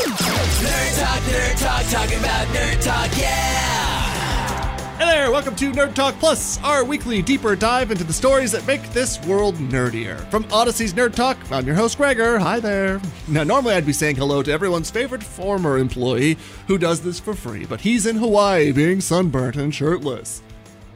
Nerd Talk, Nerd Talk, talking about Nerd Talk, yeah! Hey there, welcome to Nerd Talk Plus, our weekly deeper dive into the stories that make this world nerdier. From Odyssey's Nerd Talk, I'm your host Gregor. Hi there. Now, normally I'd be saying hello to everyone's favorite former employee who does this for free, but he's in Hawaii being sunburnt and shirtless.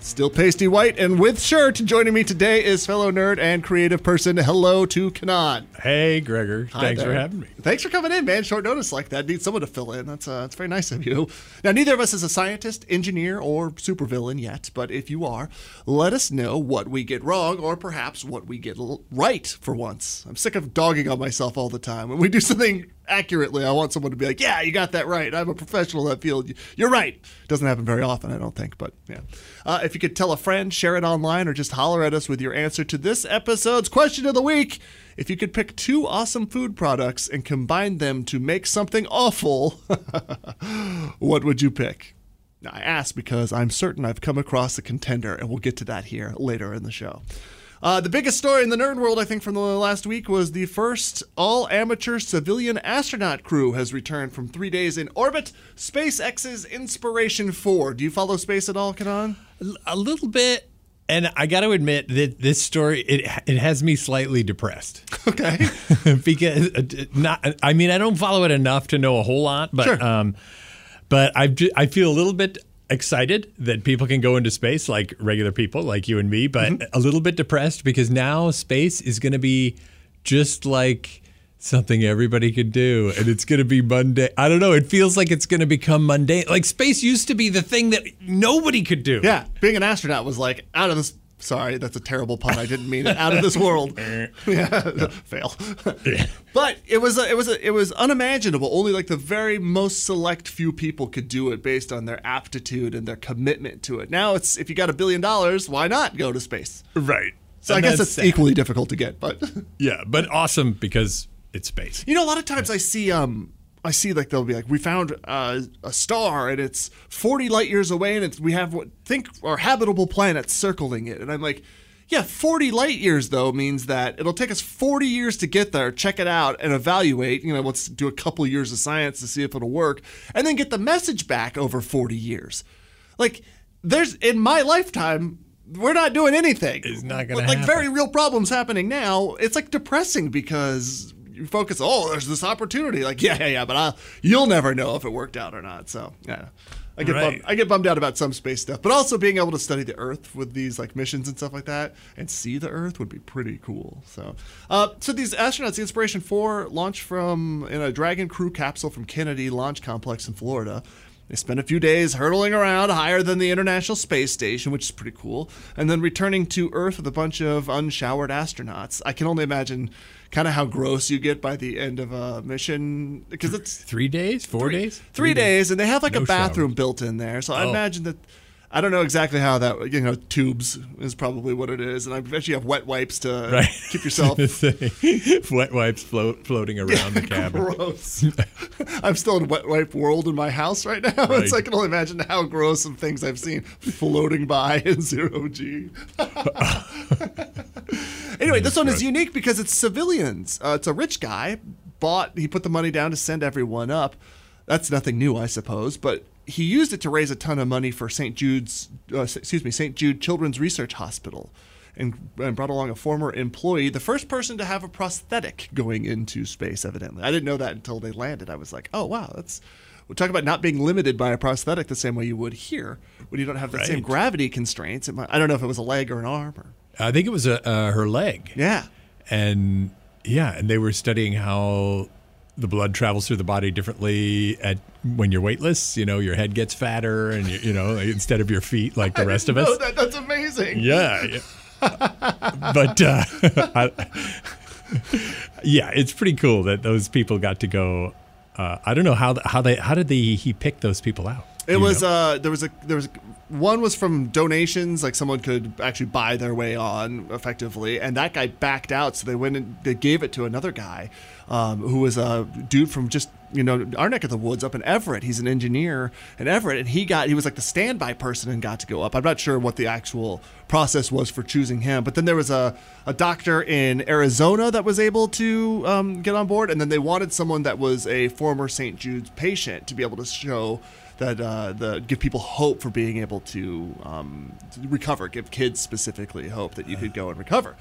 Still pasty white and with shirt. Joining me today is fellow nerd and creative person. Hello to Kanan. Hey, Gregor. Hi Thanks for having me. Thanks for coming in, man. Short notice like that. Need someone to fill in. That's uh, that's very nice of you. Now, neither of us is a scientist, engineer, or supervillain yet, but if you are, let us know what we get wrong or perhaps what we get l- right for once. I'm sick of dogging on myself all the time. When we do something accurately, I want someone to be like, "Yeah, you got that right. I'm a professional in that field. You're right." Doesn't happen very often, I don't think, but yeah. Uh, if you could tell a friend, share it online, or just holler at us with your answer to this episode's question of the week. If you could pick two awesome food products and combine them to make something awful, what would you pick? I ask because I'm certain I've come across a contender, and we'll get to that here later in the show. Uh, the biggest story in the nerd world, I think, from the last week was the first all amateur civilian astronaut crew has returned from three days in orbit. SpaceX's Inspiration 4. Do you follow space at all, Kanan? A little bit. And I got to admit that this story it it has me slightly depressed Okay. because uh, not I mean I don't follow it enough to know a whole lot, but Sure. um, but I I feel a little bit excited that people can go into space like regular people like you and me, but Mm-hmm. a little bit depressed because now space is going to be just like something everybody could do and it's going to be mundane. I don't know, it feels like it's going to become mundane. Like space used to be the thing that nobody could do. Yeah, being an astronaut was like out of this. Sorry, that's a terrible pun. I didn't mean it. Out of this world. yeah, fail. but it was a, it was a, it was unimaginable. Only like the very most select few people could do it based on their aptitude and their commitment to it. Now it's if you got a billion dollars, why not go to space? Right. So And I guess it's sad. equally difficult to get. But Yeah, but awesome because it's space. you know, a lot of times I see um I see like they'll be like we found uh, a star and it's 40 light years away and it's we have what think are habitable planets circling it. And I'm like yeah 40 light years though means that it'll take us 40 years to get there check it out and evaluate. You know let's do a couple years of science to see if it'll work and then get the message back over 40 years. Like there's in my lifetime we're not doing anything. It's not gonna With, like happen. very real problems happening now. It's like depressing because you focus oh there's this opportunity. Like yeah yeah yeah but I, you'll never know if it worked out or not. So yeah. I get Right. bummed, I get bummed out about some space stuff but also being able to study the earth with these like missions and stuff like that and see the earth would be pretty cool. So uh, so these astronauts the inspiration 4 launched from in a dragon crew capsule from kennedy launch complex in florida they spent a few days hurtling around higher than the International Space Station, which is pretty cool, and then returning to Earth with a bunch of unshowered astronauts. I can only imagine kind of how gross you get by the end of a mission because it's Three days? Four days? three days, and they have like No a bathroom showers. built in there. So I Oh. imagine that. I don't know exactly how that you know tubes is probably what it is, and I bet you have wet wipes to Right. keep yourself. Wet wipes float, floating around the cabin. gross. I'm still in wet wipe world in my house right now. Right. It's I can only imagine how gross some things I've seen floating by in zero G. anyway, this one is unique because it's civilians. Uh, it's a rich guy bought. He put the money down to send everyone up. That's nothing new, I suppose, but he used it to raise a ton of money for St. Jude's. Uh, excuse me, St. Jude Children's Research Hospital. and, and brought along a former employee, the first person to have a prosthetic going into space, evidently. I didn't know that until they landed. I was like, oh, wow, that's. We talk about not being limited by a prosthetic the same way you would here when you don't have the same gravity constraints. It might, I don't know if it was a leg or an arm or. I think it was a, uh, her leg. Yeah. and yeah, and they were studying how the blood travels through the body differently at when you're weightless. You know, your head gets fatter, and you, you know instead of your feet like the rest of us. That, that's amazing. Yeah. yeah. but uh, I, yeah, it's pretty cool that those people got to go. Uh, I don't know how how they how did they he pick those people out? It was know? uh there was a there was one was from donations like someone could actually buy their way on effectively and that guy backed out so they went and they gave it to another guy um, who was a dude from just you know our neck of the woods up in Everett he's an engineer in Everett and he got he was like the standby person and got to go up I'm not sure what the actual process was for choosing him but then there was a, a doctor in Arizona that was able to um, get on board and then they wanted someone that was a former St. Jude's patient to be able to show that uh, the give people hope for being able to, um, to recover, give kids specifically hope that you could go and recover.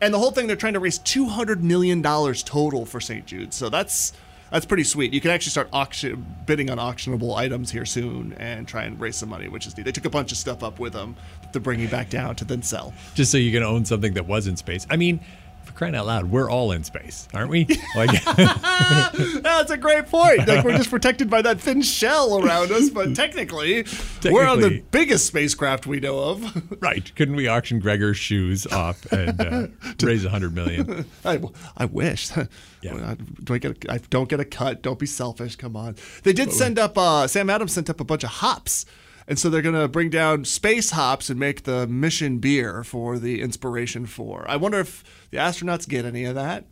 And the whole thing, they're trying to raise two hundred million dollars total for St. Jude. So that's that's pretty sweet. You can actually start auction bidding on auctionable items here soon and try and raise some money, which is neat. They took a bunch of stuff up with them that they're bringing back down to then sell. just so you can own something that was in space. I mean, for crying out loud, we're all in space, aren't we? Like, That's a great point. Like we're just protected by that thin shell around us, but technically, we're on the biggest spacecraft we know of. right? Couldn't we auction Gregor's shoes off and uh, raise a hundred million? I, I wish. Yeah. Do I get? A, I don't get a cut. Don't be selfish. Come on. They did send up. Uh, Sam Adams sent up a bunch of hops, and so they're gonna bring down space hops and make the mission beer for the Inspiration Four. I wonder if the astronauts get any of that.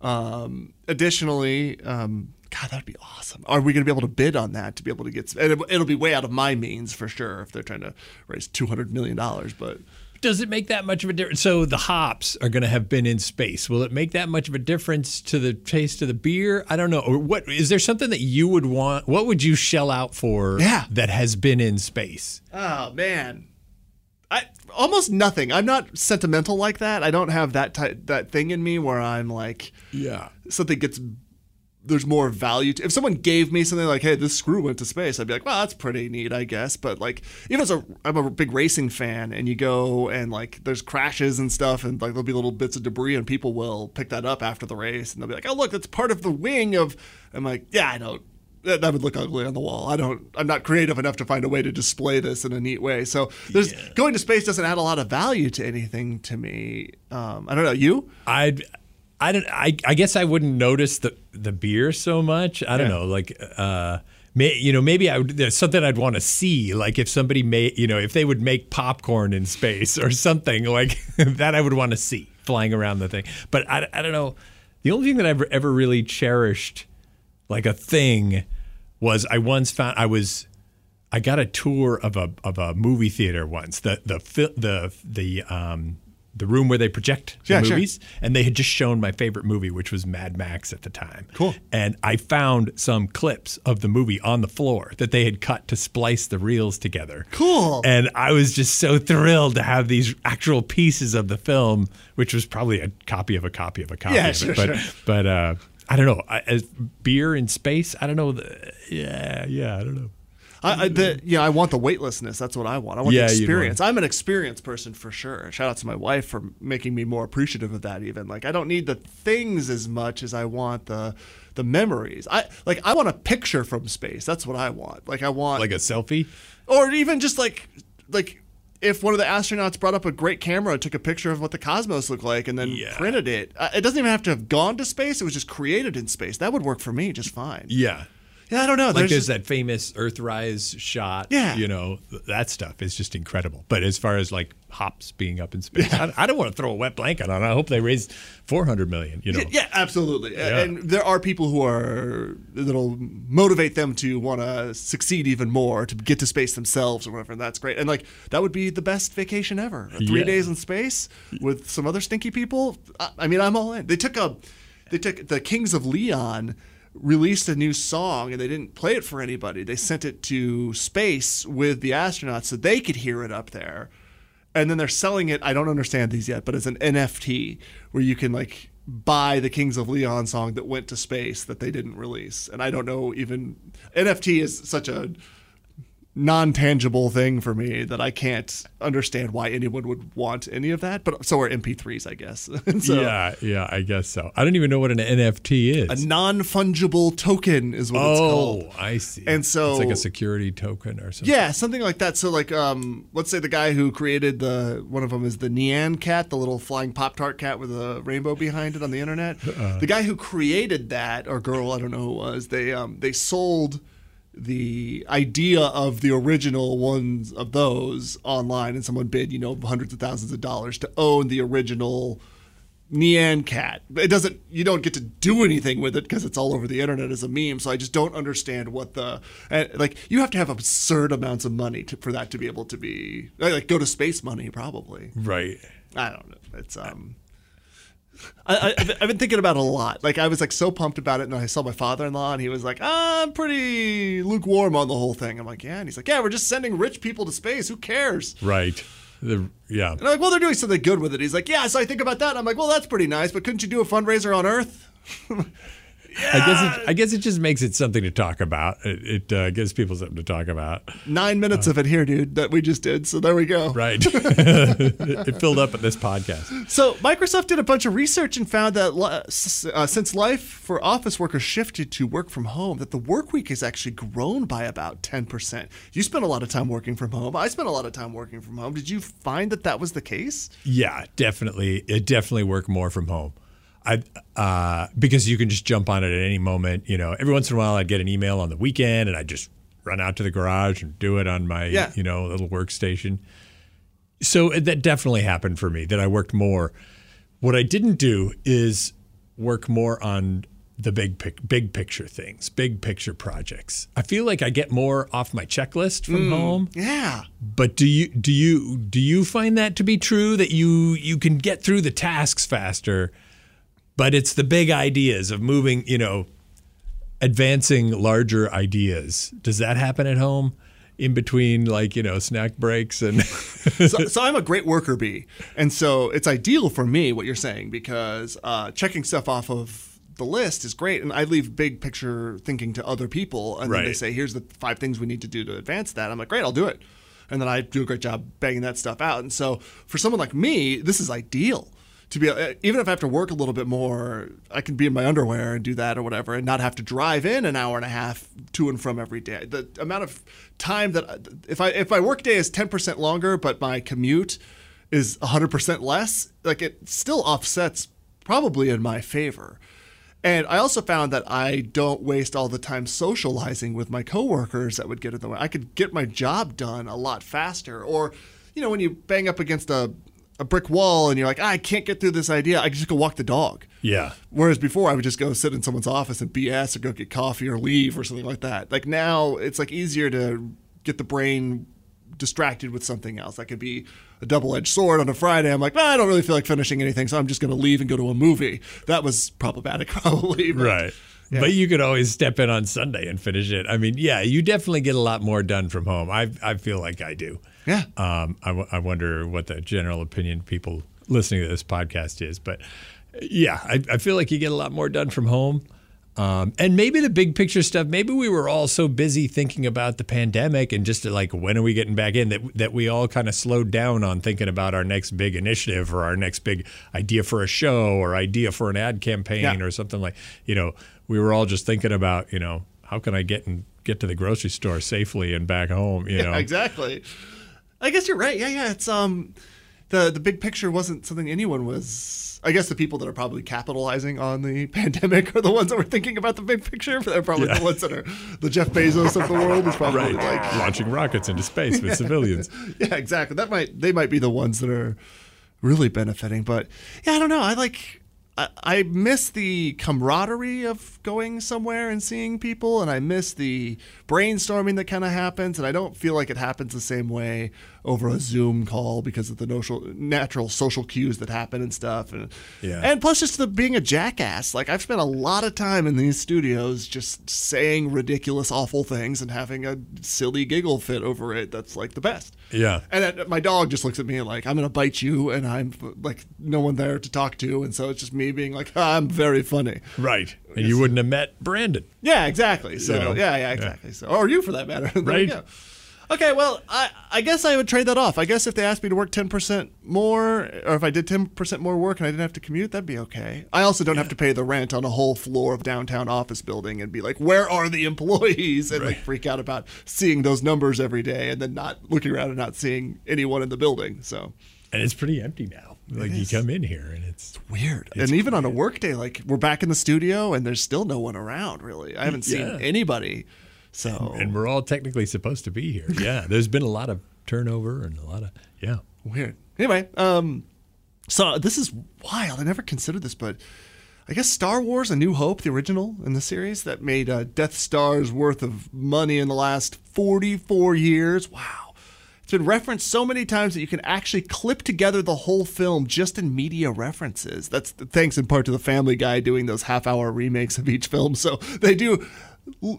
Um, additionally. Um, God, that'd be awesome. Are we going to be able to bid on that to be able to get? And it- it'll be way out of my means for sure if they're trying to raise two hundred million dollars. But Does it make that much of a difference? So the hops are going to have been in space. Will it make that much of a difference to the taste of the beer? I don't know. Or what is there something that you would want? What would you shell out for? Yeah. that has been in space. Oh man, I almost nothing. I'm not sentimental like that. I don't have that type that thing in me where I'm like Yeah. something gets there's more value to. If someone gave me something like, "Hey, this screw went to space," I'd be like, "Well, that's pretty neat, I guess." But like, even as a I'm a big racing fan, and you go and like there's crashes and stuff, and like there'll be little bits of debris, and people will pick that up after the race, and they'll be like, "Oh, look, that's part of the wing of." I'm like, "Yeah, I don't." That, that would look ugly on the wall. I don't. I'm not creative enough to find a way to display this in a neat way. So there's going to space doesn't add a lot of value to anything to me. Um, I don't know. You? I'd I don't I, I guess I wouldn't notice the the beer so much. I don't Yeah. know, like uh may, you know, maybe I would, there's something I'd want to see, like if somebody made, you know, if they would make popcorn in space or something like that, I would want to see flying around the thing. But I, I don't know. The only thing that I've ever really cherished, like a thing, was I once found I was I got a tour of a of a movie theater once. The the the the um the room where they project the Yeah, sure. movies, and they had just shown my favorite movie, which was Mad Max at the time. Cool. And I found some clips of the movie on the floor that they had cut to splice the reels together. Cool. And I was just so thrilled to have these actual pieces of the film, which was probably a copy of a copy of a copy Yeah, of sure, it. But sure. but uh, I don't know. I, as beer in space, I don't know. The, yeah, yeah, I don't know. I, I the, mm-hmm. yeah, I want the weightlessness. That's what I want. I want Yeah, the experience. want- I'm an experienced person for sure. Shout out to my wife for making me more appreciative of that. Even like I don't need the things as much as I want the the memories. I like I want a picture from space. That's what I want. Like I want Like a selfie. or even just like like if one of the astronauts brought up a great camera and took a picture of what the cosmos looked like and then Yeah. printed it. It doesn't even have to have gone to space. It was just created in space. That would work for me just fine. Yeah. Yeah, I don't know. Like There's there's just- that famous Earthrise shot. Yeah. You know, that stuff is just incredible. But as far as like hops being up in space, I, I don't want to throw a wet blanket on it. I hope they raise 400 million, you know. Yeah, yeah, absolutely. Yeah. And there are people who are that'll motivate them to want to succeed even more to get to space themselves or whatever. And that's great. And like that would be the best vacation ever. Three Yeah. days in space with some other stinky people. I, I mean, I'm all in. They took a, they took the Kings of Leon released a new song and they didn't play it for anybody. They sent it to space with the astronauts so they could hear it up there. and then they're selling it. I don't understand these yet, but it's an NFT where you can like buy the Kings of Leon song that went to space that they didn't release. And I don't know even NFT is such a non-tangible thing for me that I can't understand why anyone would want any of that. But so are MP3s, I guess. So yeah, yeah, I guess so. I don't even know what an NFT is. a non-fungible token is what it's called. oh. I see. And so- it's like a security token or something. Yeah, something like that. So, like, um, let's say the guy who created the one of them is the Nyan cat, the little flying Pop Tart cat with a rainbow behind it on the internet. the guy who created that, or girl, I don't know who it was. They um, they sold the idea of the original ones of those online, and someone bid, you know, hundreds of thousands of dollars to own the original Nyan cat. It doesn't. You don't get to do anything with it because it's all over the internet as a meme. So I just don't understand what the uh, like. You have to have absurd amounts of money to, for that to be able to be like go to space money probably. Right. I don't know. It's um. I, I, I've I've been thinking about it a lot. Like I was like so pumped about it, and I saw my father-in-law, and he was like, ah, "I'm pretty lukewarm on the whole thing." I'm like, "Yeah," and he's like, "Yeah, we're just sending rich people to space. Who cares?" Right. The, yeah. And I'm like, well, they're doing something good with it. He's like, yeah. So I think about that. I'm like, well, that's pretty nice, but couldn't you do a fundraiser on Earth? I guess it, I guess it just makes it something to talk about. It, it uh, gives people something to talk about. Nine minutes of it here, dude, that we just did. So there we go. Right. it filled up at this podcast. So Microsoft did a bunch of research and found that uh, since life for office workers shifted to work from home, that the work week has actually grown by about 10%. You spent a lot of time working from home. I spent a lot of time working from home. Did you find that that was the case? Yeah, definitely. It definitely worked more from home. I uh, because you can just jump on it at any moment. You know, every once in a while I'd get an email on the weekend, and I just run out to the garage and do it on my Yeah. you know little workstation. So that definitely happened for me. That I worked more. What I didn't do is work more on the big pic- big picture things, big picture projects. I feel like I get more off my checklist from home. Yeah. But do you do you do you find that to be true that you you can get through the tasks faster, but it's the big ideas of moving, you know, advancing larger ideas. Does that happen at home in between like, you know, snack breaks and so, so I'm a great worker bee, and so it's ideal for me what you're saying because uh, checking stuff off of the list is great, and I leave big picture thinking to other people, and then they say, "Here's the five things we need to do to advance that." I'm like, "Great, I'll do it," and then I do a great job banging that stuff out. And so for someone like me, this is ideal. To be uh, even if I have to work a little bit more, I can be in my underwear and do that or whatever, and not have to drive in an hour and a half to and from every day. The amount of time that if I if my work day is ten percent longer, but my commute is hundred percent less, like it still offsets probably in my favor. And I also found that I don't waste all the time socializing with my coworkers that would get in the way. I could get my job done a lot faster. Or, you know, when you bang up against a, a brick wall and you're like, "Ah, I can't get through this idea, I can just go walk the dog. Yeah. Whereas before, I would just go sit in someone's office and BS or go get coffee or leave or something like that. Like now, it's like easier to get the brain distracted with something else. That could be a double-edged sword on a Friday. I'm like, "Ah, I don't really feel like finishing anything, so I'm just going to leave and go to a movie. That was problematic, probably. but- Right. But you could always step in on Sunday and finish it. I mean, yeah, you definitely get a lot more done from home. I I feel like I do. Yeah. Um, I, w- I wonder what the general opinion people listening to this podcast is, but yeah, I, I feel like you get a lot more done from home. Um, and maybe the big picture stuff. Maybe we were all so busy thinking about the pandemic and just like when are we getting back in that that we all kind of slowed down on thinking about our next big initiative or our next big idea for a show or idea for an ad campaign Yeah. or something like you know we were all just thinking about you know how can I get and get to the grocery store safely and back home you know exactly. I guess you're right. Yeah, yeah. It's um, the the big picture wasn't something anyone was. I guess the people that are probably capitalizing on the pandemic are the ones that were thinking about the big picture. They're probably Yeah. the ones that are the Jeff Bezos of the world. Is probably like, launching rockets into space with civilians. yeah, exactly. That might they might be the ones that are really benefiting. But yeah, I don't know. I like I, I miss the camaraderie of going somewhere and seeing people, and I miss the brainstorming that kind of happens, and I don't feel like it happens the same way over a Zoom call because of the natural, natural social cues that happen and stuff. And Yeah. and plus just the being a jackass. Like I've spent a lot of time in these studios just saying ridiculous, awful things and having a silly giggle fit over it. That's like the best. Yeah. And then my dog just looks at me like I'm gonna bite you, and I'm like no one there to talk to, and so it's just me being like ah, I'm very funny. Right. And you wouldn't have met Brandon. Yeah, exactly. So know? yeah, yeah, exactly. So or you for that matter. You Right. Okay, well, I, I guess I would trade that off. I guess if they asked me to work 10% more, or if I did 10% more work and I didn't have to commute, that'd be okay. I also don't have to pay the rent on a whole floor of downtown office building and be like, where are the employees? And like freak out about seeing those numbers every day and then not looking around and not seeing anyone in the building. So And it's pretty empty now. Like you come in here and it's weird. and even on a work day, like we're back in the studio and there's still no one around really. I haven't seen Yeah. anybody. So and we're all technically supposed to be here. Yeah. There's been a lot of turnover and a lot of yeah. Weird. Anyway, um, so this is wild. I never considered this, but I guess Star Wars: A New Hope, the original in the series that made uh, Death Star's worth of money in the last 44 years. Wow. It's been referenced so many times that you can actually clip together the whole film just in media references. That's thanks in part to the Family Guy doing those half-hour remakes of each film. So they do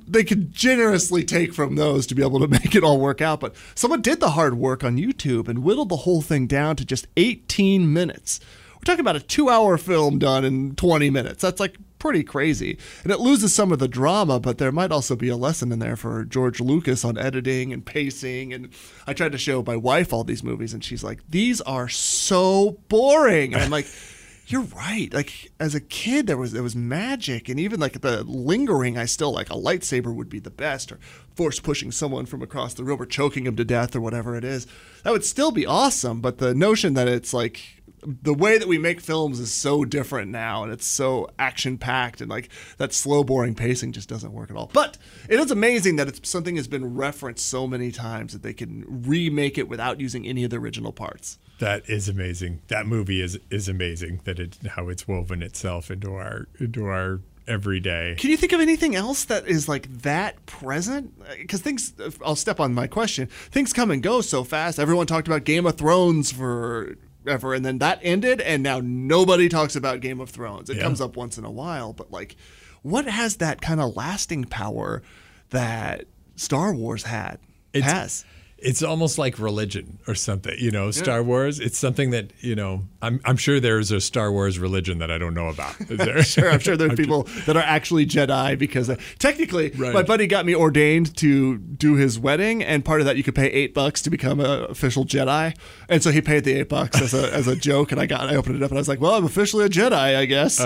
they could generously take from those to be able to make it all work out. But someone did the hard work on YouTube and whittled the whole thing down to just 18 minutes. We're talking about a two hour film done in 20 minutes. That's like pretty crazy. And it loses some of the drama, but there might also be a lesson in there for George Lucas on editing and pacing. And I tried to show my wife all these movies, and she's like, these are so boring. And I'm like, you're right. Like as a kid, there was there was magic, and even like the lingering, I still like a lightsaber would be the best, or force pushing someone from across the room, or choking him to death, or whatever it is. That would still be awesome. But the notion that it's like the way that we make films is so different now, and it's so action packed, and like that slow, boring pacing just doesn't work at all. But it is amazing that it's something has been referenced so many times that they can remake it without using any of the original parts. That is amazing. That movie is is amazing. That it how it's woven itself into our into our everyday. Can you think of anything else that is like that present? Because things, I'll step on my question. Things come and go so fast. Everyone talked about Game of Thrones forever, and then that ended, and now nobody talks about Game of Thrones. It Yeah. comes up once in a while, but like, what has that kind of lasting power that Star Wars had? It's- has. It's almost like religion or something, you know. Star Wars. It's something that you know. I'm I'm sure there's a Star Wars religion that I don't know about. Is there? Sure, I'm sure there's people that are actually Jedi because uh, technically, Right. my buddy got me ordained to do his wedding, and part of that you could pay eight bucks to become an official Jedi, and so he paid the eight bucks as a as a joke, and I got I opened it up and I was like, well, I'm officially a Jedi, I guess.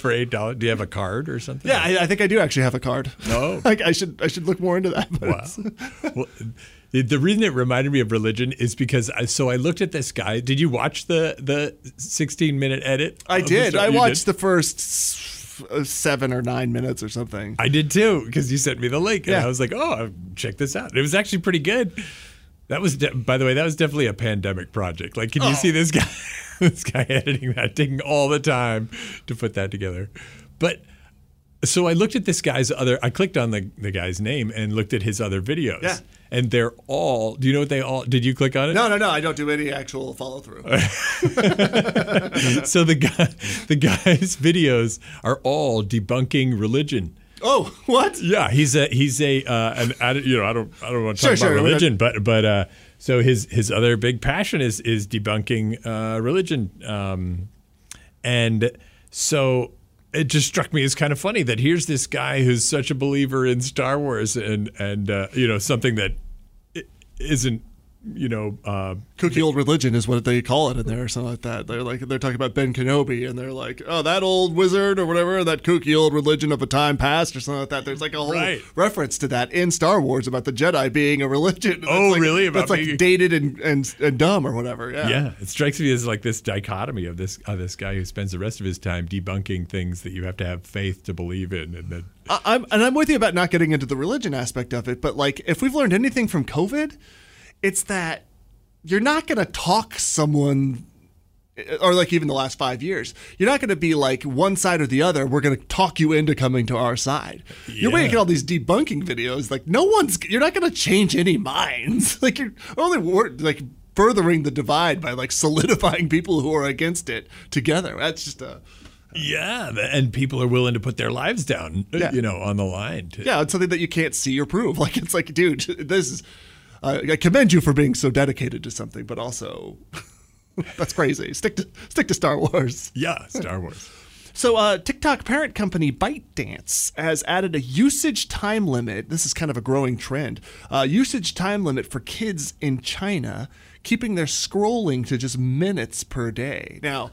for eight dollars. Do you have a card or something? yeah, I, I think I do actually have a card. No. like I should I should look more into that. Wow. well, the, the reason it reminded me of religion is because I so I looked at this guy. Did you watch the the 16 minute edit? I did. I You watched the first uh, seven or nine minutes or something. I did too because you sent me the link, and Yeah. I was like, "Oh, check this out." It was actually pretty good. That was, de- by the way, that was definitely a pandemic project. Like, can you Oh. see this guy, this guy editing that, taking all the time to put that together? But so I looked at this guy's other. I clicked on the the guy's name and looked at his other videos. Yeah. And they're all. Do you know what they all? Did you click on it? no, no, no. I don't do any actual follow through. So the guy, the guy's videos are all debunking religion. oh, what? Yeah, he's a he's a uh, an you know I don't I don't want to Sure, talk sure, about religion, but but uh, so his his other big passion is is debunking uh, religion, um, and so it just struck me as kind of funny that here's this guy who's such a believer in Star Wars and and uh, you know something that isn't you know uh, Cookie old religion is what they call it in there, or something like that. They're like they're talking about Ben Kenobi, and they're like, oh, that old wizard or whatever, that kooky old religion of a time past, or something like that. There's like a whole Right. reference to that in Star Wars about the Jedi being a religion. Oh, like- really? About that's like being- dated and, and and dumb or whatever. Yeah. Yeah, it strikes me as like this dichotomy of this of this guy who spends the rest of his time debunking things that you have to have faith to believe in, and then I- I'm and I'm with you about not getting into the religion aspect of it, but like if we've learned anything from COVID, it's that you're not going to talk someone or like even the last five years. You're not going to be like one side or the other. We're going to talk you into coming to our side. You're making all these debunking videos. Like no one's. You're not going to change any minds. Like you're only like furthering the divide by like solidifying people who are against it together. That's just a. Yeah, and people are willing to put their lives down, uh, Yeah. you know, on the line. To, Yeah, it's something that you can't see or prove. Like it's like, dude, this is. Uh, I commend you for being so dedicated to something, but also. That's crazy. Stick to stick to Star Wars. yeah, Star Wars. So, uh, TikTok parent company ByteDance has added a usage time limit. This is kind of a growing trend. Uh, usage time limit for kids in China, keeping their scrolling to just minutes per day. Now,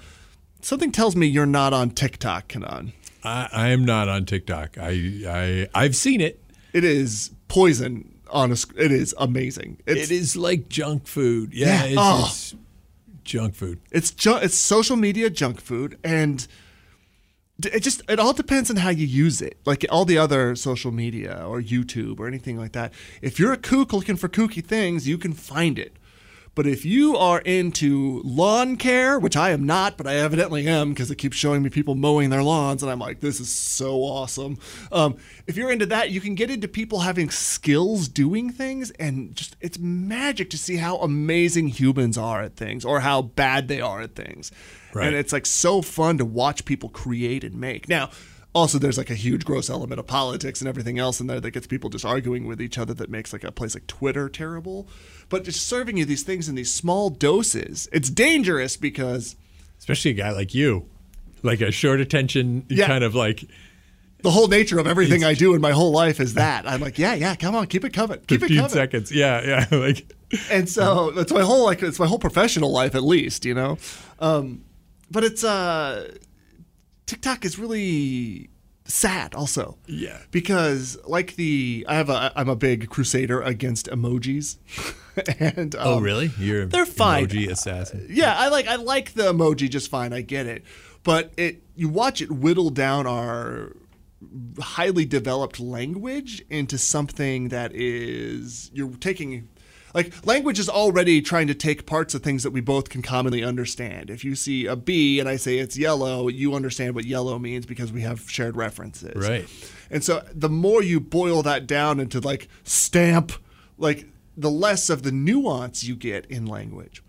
something tells me you're not on TikTok, Kanan. I, I am not on TikTok. I, I I've seen it. It is poison on a. It is amazing. It's, it is like junk food. Yeah, Yeah. it's, Oh. it's junk food. It's ju- it's social media junk food, and it just it all depends on how you use it. Like all the other social media or YouTube or anything like that. If you're a kook looking for kooky things, you can find it. But if you are into lawn care, which I am not, but I evidently am because it keeps showing me people mowing their lawns, and I'm like, this is so awesome. Um, if you're into that, you can get into people having skills doing things, and just it's magic to see how amazing humans are at things or how bad they are at things. Right. And it's like so fun to watch people create and make. Now, also there's like a huge gross element of politics and everything else in there that gets people just arguing with each other that makes like a place like Twitter terrible. But just serving you these things in these small doses, it's dangerous because Especially a guy like you, like a short attention Yeah. kind of like the whole nature of everything I do in my whole life is that. I'm like, yeah, yeah, come on, keep it coming. Keep it 15 coming. seconds. Yeah, yeah. Like and so that's my whole like it's my whole professional life at least you know um but it's uh tiktok is really sad also Yeah. because like the i have a i'm a big crusader against emojis and um, Oh, really? You're they're fine. emoji assassin. yeah i like i like the emoji just fine i get it but it you watch it whittle down our highly developed language into something that is you're taking like language is already trying to take parts of things that we both can commonly understand. If you see a bee and I say it's yellow, you understand what yellow means because we have shared references. Right. And so the more you boil that down into like stamp, like the less of the nuance you get in language.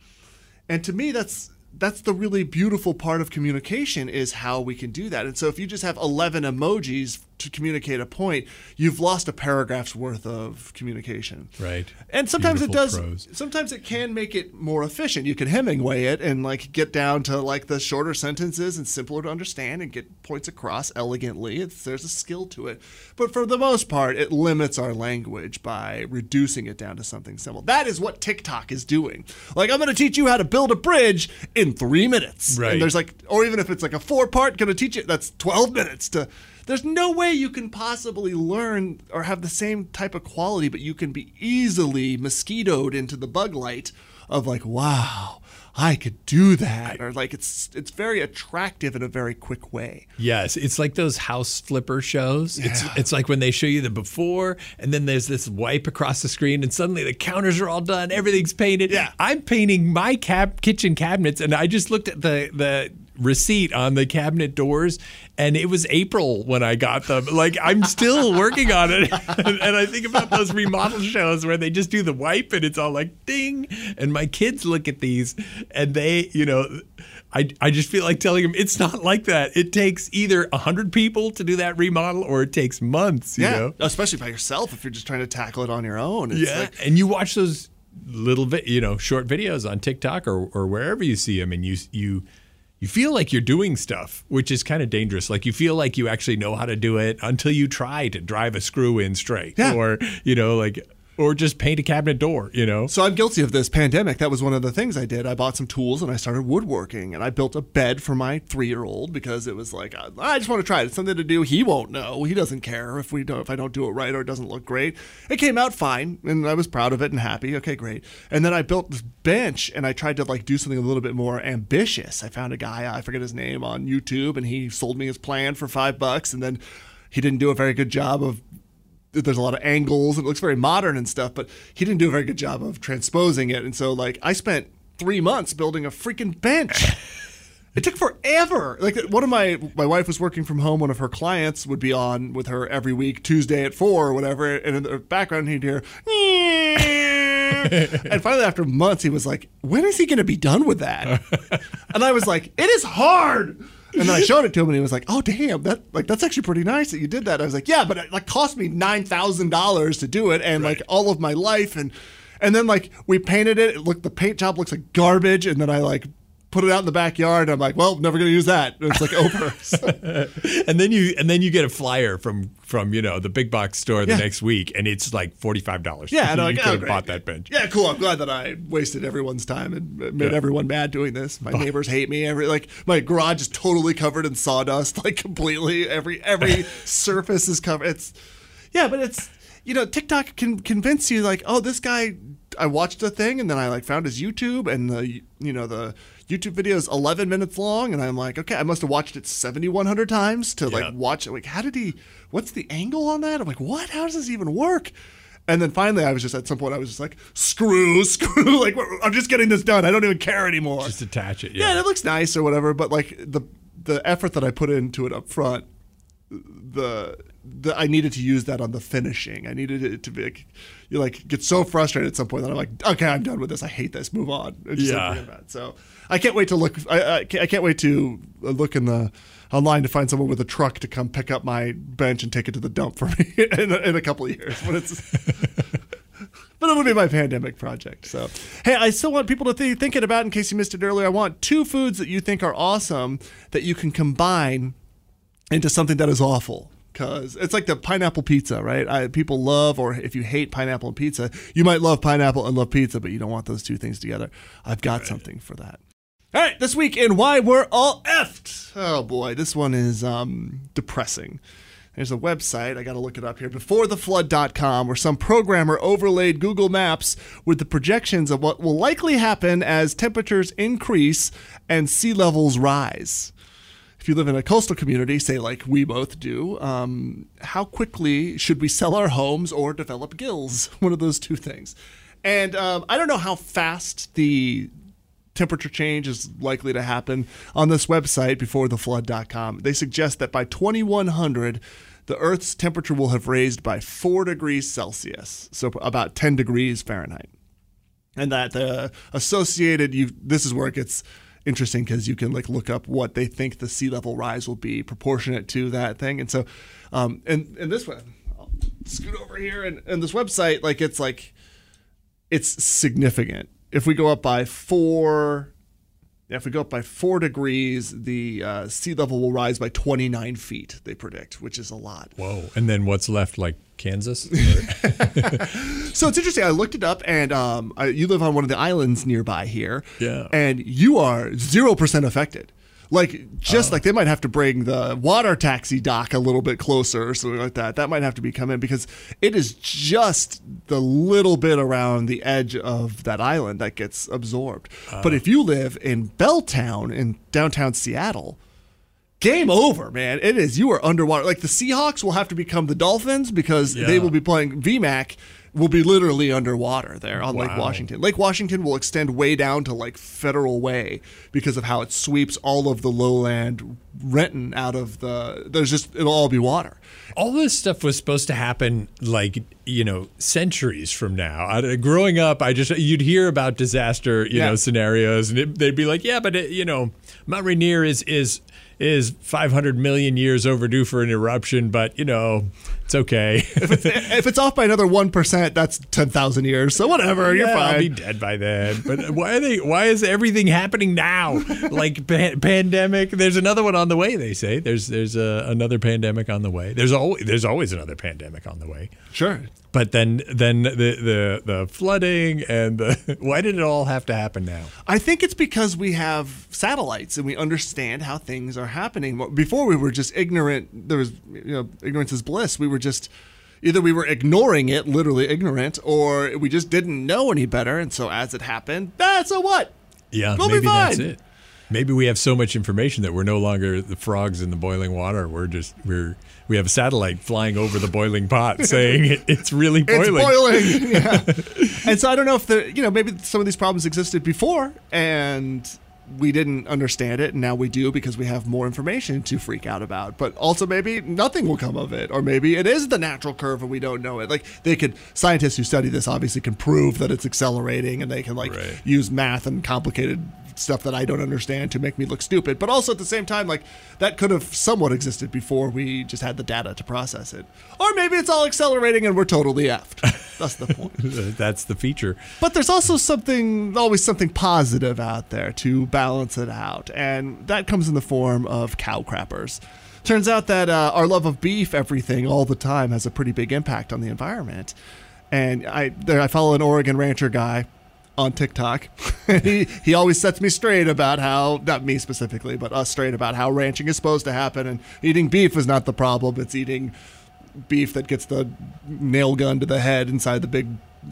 And to me, that's that's the really beautiful part of communication is how we can do that. And so if you just have 11 emojis to communicate a point, you've lost a paragraph's worth of communication. Right. And sometimes it does. prose. Sometimes it can make it more efficient. You can Hemingway it and like get down to like the shorter sentences and simpler to understand and get points across elegantly. It's, there's a skill to it. But for the most part, it limits our language by reducing it down to something simple. That is what TikTok is doing. Like I'm going to teach you how to build a bridge in three minutes. Right. And there's like, or even if it's like a four part, going to teach it. That's 12 minutes to. There's no way you can possibly learn or have the same type of quality, but you can be easily mosquitoed into the bug light of like, wow, I could do that, or like it's it's very attractive in a very quick way. Yes, it's like those house flipper shows. It's it's like when they show you the before and then there's this wipe across the screen and suddenly the counters are all done, everything's painted. Yeah. I'm painting my cab kitchen cabinets and I just looked at the the receipt on the cabinet doors and it was April when I got them. Like I'm still working on it. and, and I think about those remodel shows where they just do the wipe and it's all like ding and my kids look at these and they, you know, I, I just feel like telling them it's not like that. It takes either 100 people to do that remodel or it takes months, you yeah, know? especially by yourself if you're just trying to tackle it on your own. It's Yeah. like- and you watch those little, vi- you know, short videos on TikTok or, or wherever you see them and you, you, you feel like you're doing stuff, which is kind of dangerous. Like you feel like you actually know how to do it until you try to drive a screw in straight Yeah. or, you know, like, or just paint a cabinet door, you know? So I'm guilty of this pandemic. That was one of the things I did. I bought some tools and I started woodworking and I built a bed for my three year old because it was like I, just want to try it. It's something to do. He won't know. He doesn't care if we don't if I don't do it right or it doesn't look great. It came out fine and I was proud of it and happy. Okay, great. And then I built this bench and I tried to like do something a little bit more ambitious. I found a guy I forget his name on YouTube and he sold me his plan for five bucks and then he didn't do a very good job of there's a lot of angles and it looks very modern and stuff, but he didn't do a very good job of transposing it. And so like I spent three months building a freaking bench. It took forever. Like one of my my wife was working from home. One of her clients would be on with her every week, Tuesday at four or whatever. And in the background, he'd hear. and finally, after months, he was like, "When is he going to be done with that?" and I was like, "It is hard." And then I showed it to him, and he was like, "Oh, damn! That like that's actually pretty nice that you did that." I was like, "Yeah, but it like cost me nine thousand dollars to do it, and like all of my life, and and then like we painted it. It looked the paint job looks like garbage, and then I like put it out in the backyard. And I'm like, well, never gonna use that. And it's like over. So- And then you and then you get a flyer from from you know the big box store the Yeah. next week, and it's like forty five dollars. yeah, and I'm you like, could oh, have great. bought that bench. Yeah, cool. I'm glad that I wasted everyone's time and made Yeah. everyone mad doing this. My neighbors hate me. Every like my garage is totally covered in sawdust, like completely. Every every surface is covered. It's yeah, but it's you know TikTok can convince you like, oh, this guy. I watched a thing and then I like found his YouTube and the you know the YouTube video is 11 minutes long and I'm like, okay, I must have watched it 7,100 times to Yeah. like watch it. Like, how did he? What's the angle on that? I'm like, what? How does this even work? And then finally, I was just at some point, I was just like, screw, screw. Like, I'm just getting this done. I don't even care anymore. Just attach it. yeah, Yeah. and it looks nice or whatever. But like the the effort that I put into it up front, the the I needed to use that on the finishing. I needed it to be like, you like get so frustrated at some point that I'm like, okay, I'm done with this. I hate this. Move on. Like, Yeah. it. So I can't wait to look. I, I, can't, wait to look in the online to find someone with a truck to come pick up my bench and take it to the dump for me in, a, in a couple of years. But it's. But it'll be my pandemic project. So, hey, I still want people to be thinking about, in case you missed it earlier, I want two foods that you think are awesome that you can combine into something that is awful. Because it's like the pineapple pizza, right? I, people love, or if you hate pineapple and pizza, you might love pineapple and love pizza, but you don't want those two things together. I've got something for that. All right, this week in Why We're All Effed. Oh boy, this one is um, depressing. There's a website, I got to look it up here, beforetheflood.com, where some programmer overlaid Google Maps with the projections of what will likely happen as temperatures increase and sea levels rise. If you live in a coastal community, say like we both do, um, how quickly should we sell our homes or develop gills? One of those two things. And um, I don't know how fast the temperature change is likely to happen on this website beforetheflood.com. They suggest that by 2100, the Earth's temperature will have raised by 4 degrees Celsius, so about 10 degrees Fahrenheit. And that the associated you this is where it gets interesting because you can like look up what they think the sea level rise will be proportionate to that thing. And so um and and this one I'll scoot over here and, and this website like it's like it's significant. If we go up by four, if we go up by four degrees, the uh, sea level will rise by 29 feet. They predict, which is a lot. Whoa. And then what's left? Like Kansas? So it's interesting. I looked it up, and um, I, you live on one of the islands nearby here. Yeah. And you are zero percent affected. Like just Oh. like they might have to bring the water taxi dock a little bit closer or something like that. That might have to be come in because it is just the little bit around the edge of that island that gets absorbed. Oh. But if you live in Belltown in downtown Seattle, game over, man. It is. You are underwater. Like the Seahawks will have to become the Dolphins because they will be playing VMAC will be literally underwater there on Lake Washington. Lake Washington will extend way down to like Federal Way because of how it sweeps all of the lowland Renton out of the there's just it'll all be water. all this stuff was supposed to happen like you know centuries from now I, growing up i just you'd hear about disaster you Yeah. know scenarios and it, they'd be like yeah but it, you know mount rainier is is is 500 million years overdue for an eruption but you know it's okay if it's off by another 1%, that's 10,000 years. So whatever, you're Yeah, fine. I'll be dead by then. But why are they? Why is everything happening now? Like pa- pandemic. There's another one on the way. They say there's there's a, another pandemic on the way. There's always there's always another pandemic on the way. sure. But then then the the the flooding and the why did it all have to happen now? I think it's because we have satellites and we understand how things are happening. Before we were just ignorant. There was, you know, ignorance is bliss. We were just either we were ignoring it, literally ignorant, or we just didn't know any better. And so as it happened, ah, so what? Yeah, We'll be maybe that's it. Maybe we have so much information that we're no longer the frogs in the boiling water. We're just we're we have a satellite flying over the boiling pot saying it, it's really boiling. It's boiling. yeah. and so I don't know if the you know maybe some of these problems existed before and we didn't understand it and now we do because we have more information to freak out about. But also maybe nothing will come of it, or maybe it is the natural curve and we don't know it. Like they could scientists who study this obviously can prove that it's accelerating and they can like Right. use math and complicated stuff that I don't understand to make me look stupid. But also at the same time, like that could have somewhat existed before we just had the data to process it. Or maybe it's all accelerating and we're totally effed. That's the point. That's the feature. But there's also something, always something positive out there to balance it out, and that comes in the form of cow crappers. Turns out that uh, our love of beef, everything, all the time, has a pretty big impact on the environment. And I, there, I follow an Oregon rancher guy on TikTok. he he always sets me straight about how, not me specifically, but us straight about how ranching is supposed to happen, and eating beef is not the problem. It's eating beef that gets the nail gun to the head inside the big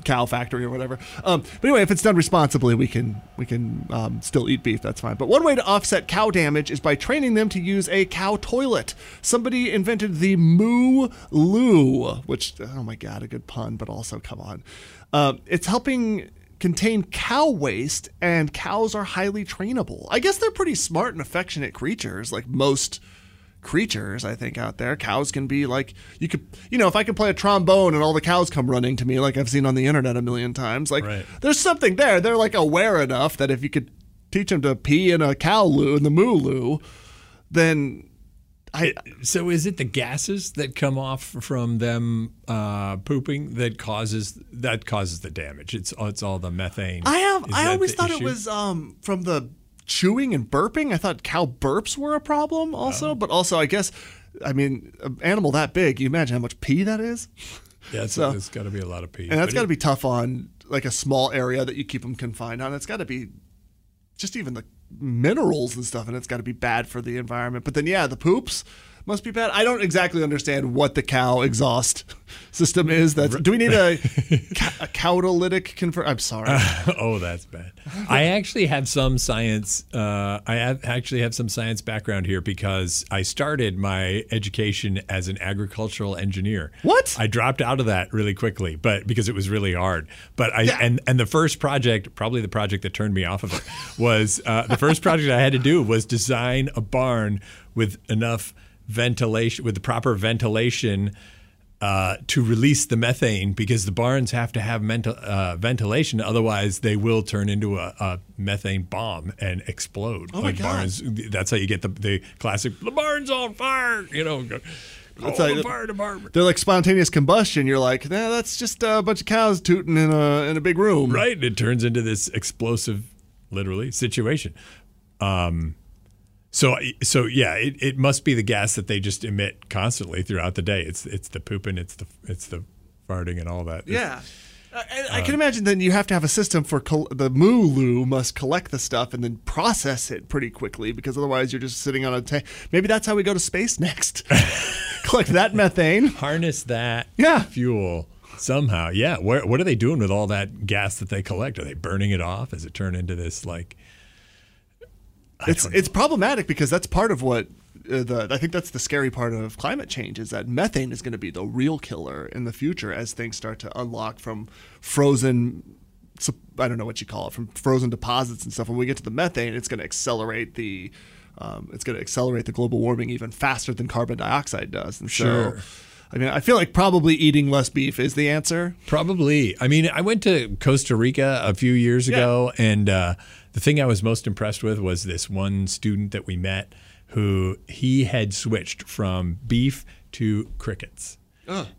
cow factory or whatever. Um, but anyway, if it's done responsibly, we can we can um, still eat beef. That's fine. But one way to offset cow damage is by training them to use a cow toilet. Somebody invented the Moo Loo, which oh my god, a good pun, but also come on, um, it's helping contain cow waste and cows are highly trainable i guess they're pretty smart and affectionate creatures like most creatures I think out there. Cows can be like you could you know if I could play a trombone and all the cows come running to me like I've seen on the internet a million times like Right. there's something there. They're like aware enough that if you could teach them to pee in a cow loo in the moo loo, then I So is it the gases that come off from them uh, pooping that causes that causes the damage? It's it's all the methane. I have Is I always thought it was um from the chewing and burping. I thought cow burps were a problem also, but also I guess I mean an animal that big, you imagine how much pee that is? Yeah, it's, so- it's got to be a lot of pee. And that's got to be tough on like a small area that you keep them confined on. It's got to be just even the minerals and stuff, and it's got to be bad for the environment. But then, yeah, the poops must be bad. I don't exactly understand what the cow exhaust system is. That's do we need a, a cowdolytic convert? I'm sorry. oh, that's bad. I actually have some science. Uh, I have, actually have some science background here because I started my education as an agricultural engineer. What? I dropped out of that really quickly, but because it was really hard. But I Yeah. and and the first project, probably the project that turned me off of it, was uh, the first project I had to do was design a barn with enough ventilation, with the proper ventilation uh, to release the methane because the barns have to have mental, uh, ventilation, otherwise they will turn into a, a methane bomb and explode. Oh my God. barns, that's how you get the the classic. The barn's on fire, you know. Go, That's call how the fire department. They're like spontaneous combustion. You're like, nah, that's just a bunch of cows tooting in a in a big room. Right, and it turns into this explosive, literally situation. Um, so so yeah, it, it must be the gas that they just emit constantly throughout the day. It's it's the pooping, it's the it's the farting, and all that. Yeah. Uh, I, I can uh, imagine then you have to have a system for col- the moo must collect the stuff and then process it pretty quickly because otherwise you're just sitting on a tank. Maybe that's how we go to space next. collect that methane. harness that Yeah. fuel somehow. Yeah. Where, what are they doing with all that gas that they collect? Are they burning it off? Does it turn into this like? I It's it's problematic because that's part of what uh, the I think that's the scary part of climate change is that methane is going to be the real killer in the future as things start to unlock from frozen I don't know what you call it from frozen deposits and stuff. When we get to the methane, it's going to accelerate the um, it's going to accelerate the global warming even faster than carbon dioxide does. And Sure. so, I mean, I feel like probably eating less beef is the answer. Probably. I mean, I went to Costa Rica a few years ago, and uh, the thing I was most impressed with was this one student that we met who he had switched from beef to crickets.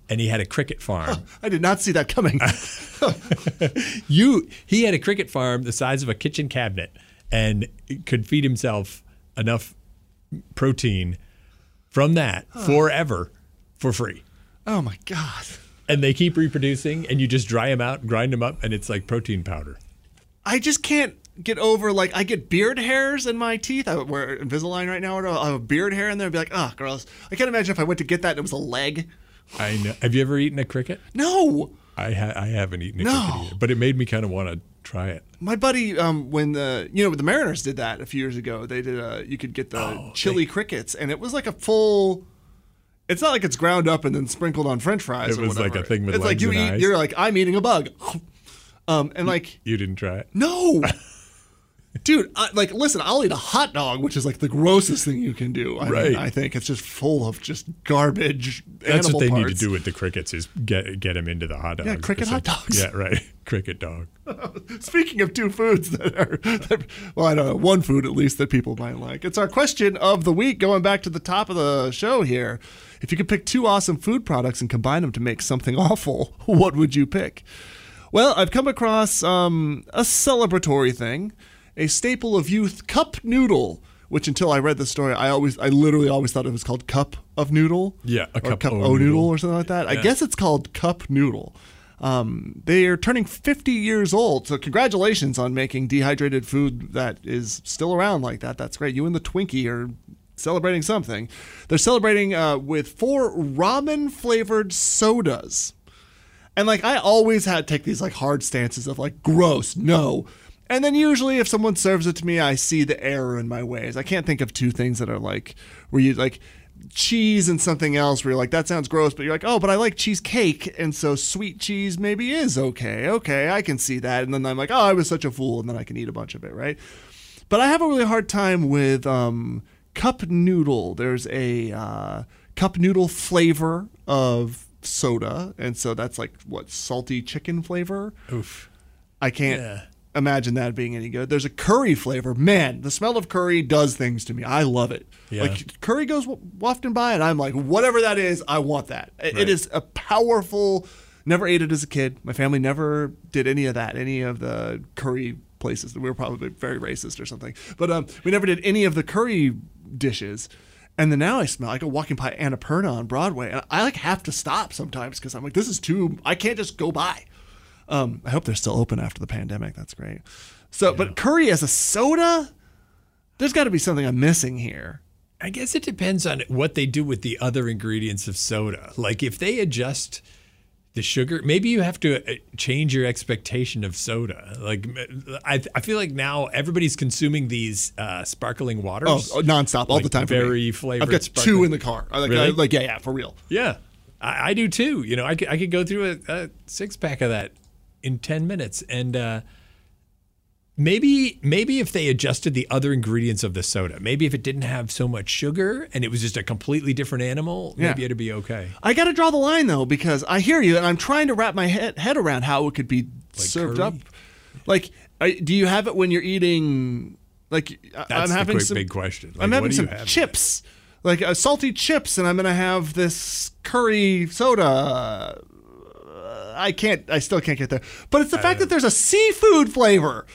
And he had a cricket farm. I did not see that coming. You he had a cricket farm the size of a kitchen cabinet and could feed himself enough protein from that forever for free. oh my god. And they keep reproducing and you just dry them out, grind them up and it's like protein powder. I just can't get over like I get beard hairs in my teeth. I wear Invisalign right now. Or I'll have a beard hair in there and be like, oh, gross. I can't imagine if I went to get that and it was a leg. I know. Have you ever eaten a cricket? No. I ha- I haven't eaten a No. cricket either, but it made me kind of want to try it. My buddy, um, when the you know the Mariners did that a few years ago, they did a you could get the Oh, chili crickets, and it was like a full. It's not like it's ground up and then sprinkled on French fries. It was like a thing with It's like you eat. eyes. You're like I'm eating a bug, um, and like You didn't try it? no. Dude, I, like, listen, I'll eat a hot dog, which is like the grossest thing you can do. I mean, Right. I think it's just full of just garbage. That's what they parts. need to do with the crickets is get get them into the hot dogs. Yeah, cricket hot dogs. Yeah, right. Cricket dog. Speaking of two foods that are, that, well, I don't know, one food at least that people might like. It's our question of the week, going back to the top of the show here. If you could pick two awesome food products and combine them to make something awful, what would you pick? Well, I've come across um, a celebratory thing, a staple of youth, cup noodle. Which until I read the story, I always, I literally always thought it was called cup of noodle. Yeah, a cup cup o' noodle noodle. or something like that. I guess it's called cup noodle. Um, they are turning 50 years old, so congratulations on making dehydrated food that is still around like that. That's great. You and the Twinkie are celebrating something. They're celebrating uh, with four ramen flavored sodas. And like I always had to take these like hard stances of like gross, no. And then usually if someone serves it to me, I see the error in my ways. I can't think of two things that are like where you like cheese and something else where you're like that sounds gross, but you're like, "Oh, but I like cheesecake." And so sweet cheese maybe is okay. Okay, I can see that. And then I'm like, "Oh, I was such a fool." And then I can eat a bunch of it, right? But I have a really hard time with um, cup noodle. There's a uh, cup noodle flavor of soda, and so that's like what salty chicken flavor. Oof. I can't Yeah. Imagine that being any good. There's a curry flavor. Man, the smell of curry does things to me. I love it. Yeah. Like curry goes wafting by, and I'm like, whatever that is, I want that. Right. It is a powerful. Never ate it as a kid. My family never did any of that. Any of the curry places. We were probably very racist or something. But um, we never did any of the curry dishes. And then now I smell. I go walking by Annapurna on Broadway, and I like have to stop sometimes because I'm like, this is too. I can't just go by. Um, I hope they're still open after the pandemic. That's great. So, but curry as a soda, there's got to be something I'm missing here. I guess it depends on what they do with the other ingredients of soda. Like if they adjust the sugar, maybe you have to uh, change your expectation of soda. Like I, I feel like now everybody's consuming these uh, sparkling waters. Oh, oh, nonstop, all Like the time. very flavored I've got two in the car. Like, Really? I- like, yeah, yeah, for real. Yeah, I, I do too. You know, I could, I could go through a, a six pack of that in ten minutes, and uh, maybe maybe if they adjusted the other ingredients of the soda, maybe if it didn't have so much sugar and it was just a completely different animal, Yeah. maybe it'd be okay. I got to draw the line though because I hear you, and I'm trying to wrap my head, head around how it could be served curry? up. Like, do you have it when you're eating? Like, That's I'm having quick some big question. I'm having what some have? chips, like uh, salty chips, and I'm gonna have this curry soda. I can't. I still can't get there. But it's the fact that there's a seafood flavor.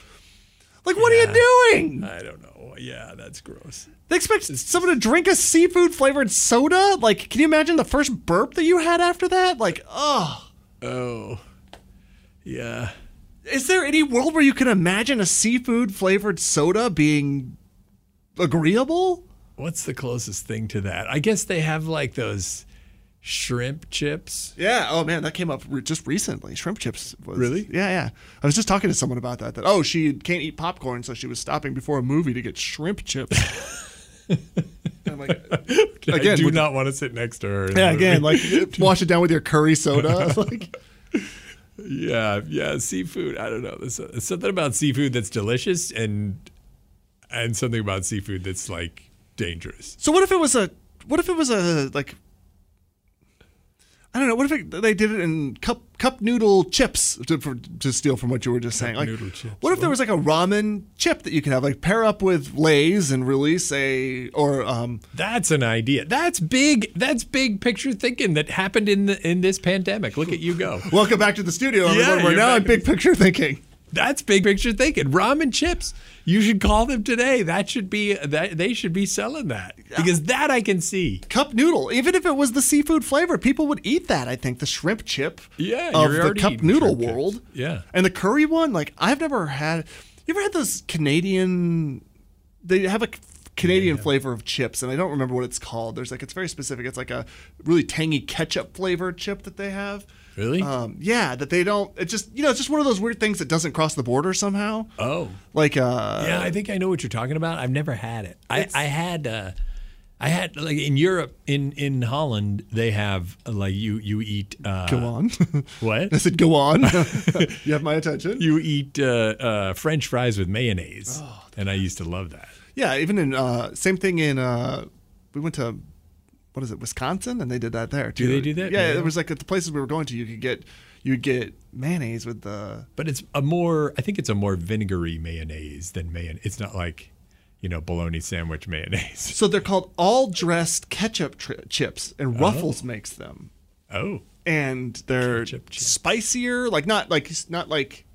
Like, what are you doing? I don't know. Yeah, that's gross. They expect someone to drink a seafood flavored soda? Like, can you imagine the first burp that you had after that? Like, oh. Oh, yeah. Is there any world where you can imagine a seafood flavored soda being agreeable? What's the closest thing to that? I guess they have like those shrimp chips. Yeah. Oh man, that came up re- just recently. Shrimp chips. Was, Really? Yeah, yeah. I was just talking to someone about that. That oh, she can't eat popcorn, so she was stopping before a movie to get shrimp chips. I'm like, I again, do would- not want to sit next to her. yeah, again, like wash it down with your curry soda. like, Yeah, yeah, seafood. I don't know. There's, there's something about seafood that's delicious, and and something about seafood that's like dangerous. so what if it was a? What if it was a like? I don't know. What if they did it in cup cup noodle chips to, for, to steal from what you were just saying? Like, chips, what if there was like a ramen chip that you could have, like pair up with Lay's and release a or um That's an idea. That's big. That's big picture thinking that happened in the in this pandemic. Look at you go. Welcome back to the studio, Yeah, everyone. We're now in big picture thinking. That's big picture thinking. Ramen chips. You should call them today. That should be that they should be selling that because that I can see. Cup noodle, even if it was the seafood flavor, people would eat that. I think the shrimp chip Yeah, of the cup noodle shrimp chips. world. Yeah. and the curry one, like I've never had. You ever had those Canadian? They have a Canadian flavor of chips, and I don't remember what it's called. There's like it's very specific. It's like a really tangy ketchup flavored chip that they have. Really? Um, yeah, that they don't. It's just you know, it's just one of those weird things that doesn't cross the border somehow. oh. Like uh, Yeah, I think I know what you're talking about. I've never had it. I, I had uh, I had like in Europe, in in Holland, they have like you you eat. Uh, Go on. What? I said, go on. you have my attention. You eat uh, uh, French fries with mayonnaise, Oh, and I used to love that. Yeah, even in uh, same thing in uh, we went to what is it, Wisconsin, and they did that there too. they do that? Yeah, Yeah. it was like at the places we were going to, you could get you get mayonnaise with the. But it's a more, I think it's a more vinegary mayonnaise than mayonnaise. It's not like, you know, bologna sandwich mayonnaise. So they're called all dressed ketchup tri- chips, and Ruffles makes them, Oh, and they're Ketchup spicier, like not like not like.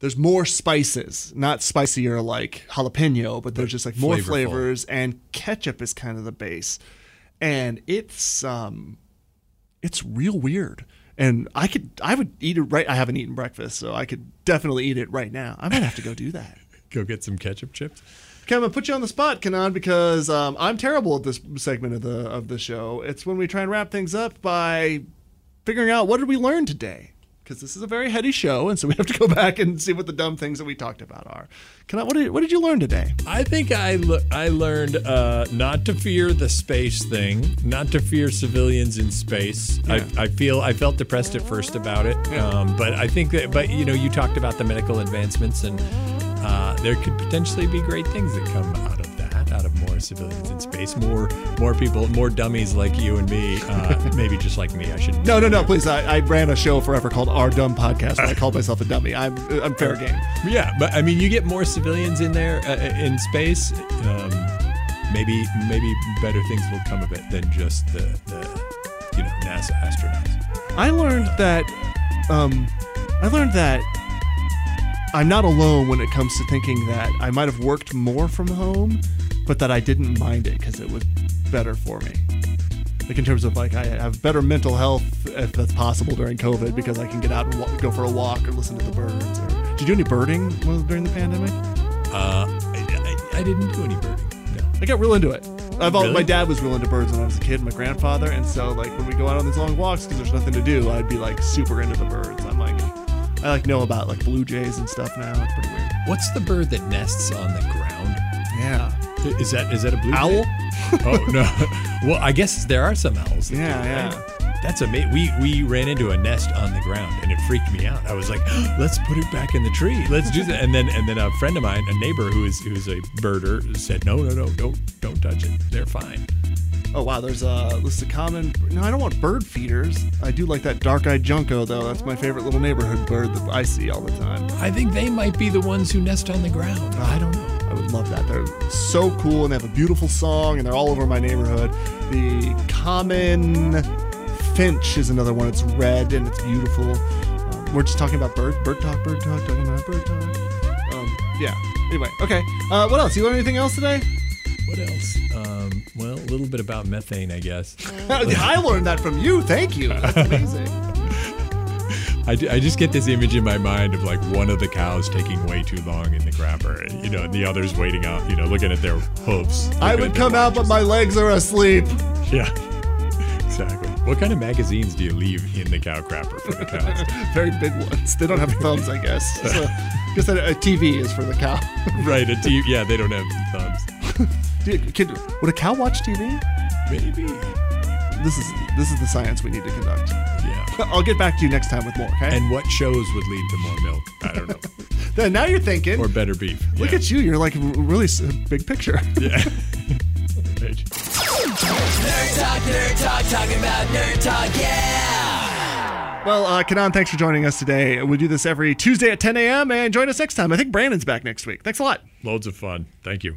There's more spices, not spicier like jalapeno, but there's just like more flavorful. flavors, and ketchup is kind of the base, and it's um, it's real weird. And I could, I would eat it right. I haven't eaten breakfast, so I could definitely eat it right now. I might have to go do that. go get some ketchup chips. Okay, I'm gonna put you on the spot, Kanan, because um, I'm terrible at this segment of the of the show. It's when we try and wrap things up by figuring out what did we learn today. Because this is a very heady show, and so we have to go back and see what the dumb things that we talked about are. Kanan, what did what did you learn today? I think I le- I learned uh, not to fear the space thing, not to fear civilians in space. I, I feel I felt depressed at first about it, um, but I think that. But you know, you talked about the medical advancements, and uh, there could potentially be great things that come out of out of more civilians in space, more more people, more dummies like you and me, uh, maybe just like me. I should No, no, no, please. I, I ran a show forever called Our Dumb Podcast, and I called myself a dummy. I'm I'm fair game. Yeah, but I mean, you get more civilians in there uh, in space. Um, maybe maybe better things will come of it than just the, the you know NASA astronauts. I learned that um, I learned that I'm not alone when it comes to thinking that I might have worked more from home, but that I didn't mind it because it was better for me. Like in terms of like I have better mental health if that's possible during COVID because I can get out and wa- go for a walk or listen to the birds. Or did you do any birding during the pandemic? Uh, I, I, I didn't do any birding. No. I got real into it. I've al- Really? my dad was real into birds when I was a kid, my grandfather, and so like when we go out on these long walks because there's nothing to do, I'd be like super into the birds. I'm like, I like know about like blue jays and stuff now. It's pretty weird. What's the bird that nests on the ground? Yeah, Is that is that a blue owl. Oh no. well, I guess there are some owls. Yeah, yeah. That's amazing. We we ran into a nest on the ground and it freaked me out. I was like, "Let's put it back in the tree. Let's do that." And then and then a friend of mine, a neighbor who is who's a birder, said, "No, no, no, don't don't touch it. They're fine." Oh wow, there's a list of common. No, I don't want bird feeders. I do like that dark-eyed junco though. That's my favorite little neighborhood bird that I see all the time. I think they might be the ones who nest on the ground. I don't know. Love that. They're so cool and they have a beautiful song and they're all over my neighborhood. The common finch is another one. It's red and it's beautiful. Um, we're just talking about bird, bird talk, bird talk, talking about bird talk. Um, yeah. Anyway, okay. Uh, what else? You learn anything else today? What else? Um, well, a little bit about methane, I guess. I learned that from you. Thank you. That's amazing. I, I just get this image in my mind of like one of the cows taking way too long in the grabber, and, you know, and the others waiting out, you know, looking at their hooves. I would come out, but my legs are asleep. Yeah, exactly. What kind of magazines do you leave in the cow crapper for the cows? Very big ones. They don't have thumbs, I guess. So, I guess a, a TV is for the cow. right, a t- yeah, they don't have thumbs. Dude, kid, would a cow watch TV? Maybe. This is this is the science we need to conduct. Yeah. I'll get back to you next time with more. Okay. And what shows would lead to more milk? I don't know. then now you're thinking. or better beef. Look yeah. at you. You're like really big picture. Yeah. Nerd Talk, Nerd Talk, talking about Nerd Talk, yeah! well, uh, Kanan, thanks for joining us today. We do this every Tuesday at 10 a.m. and join us next time. I think Brandon's back next week. Thanks a lot. Loads of fun. Thank you.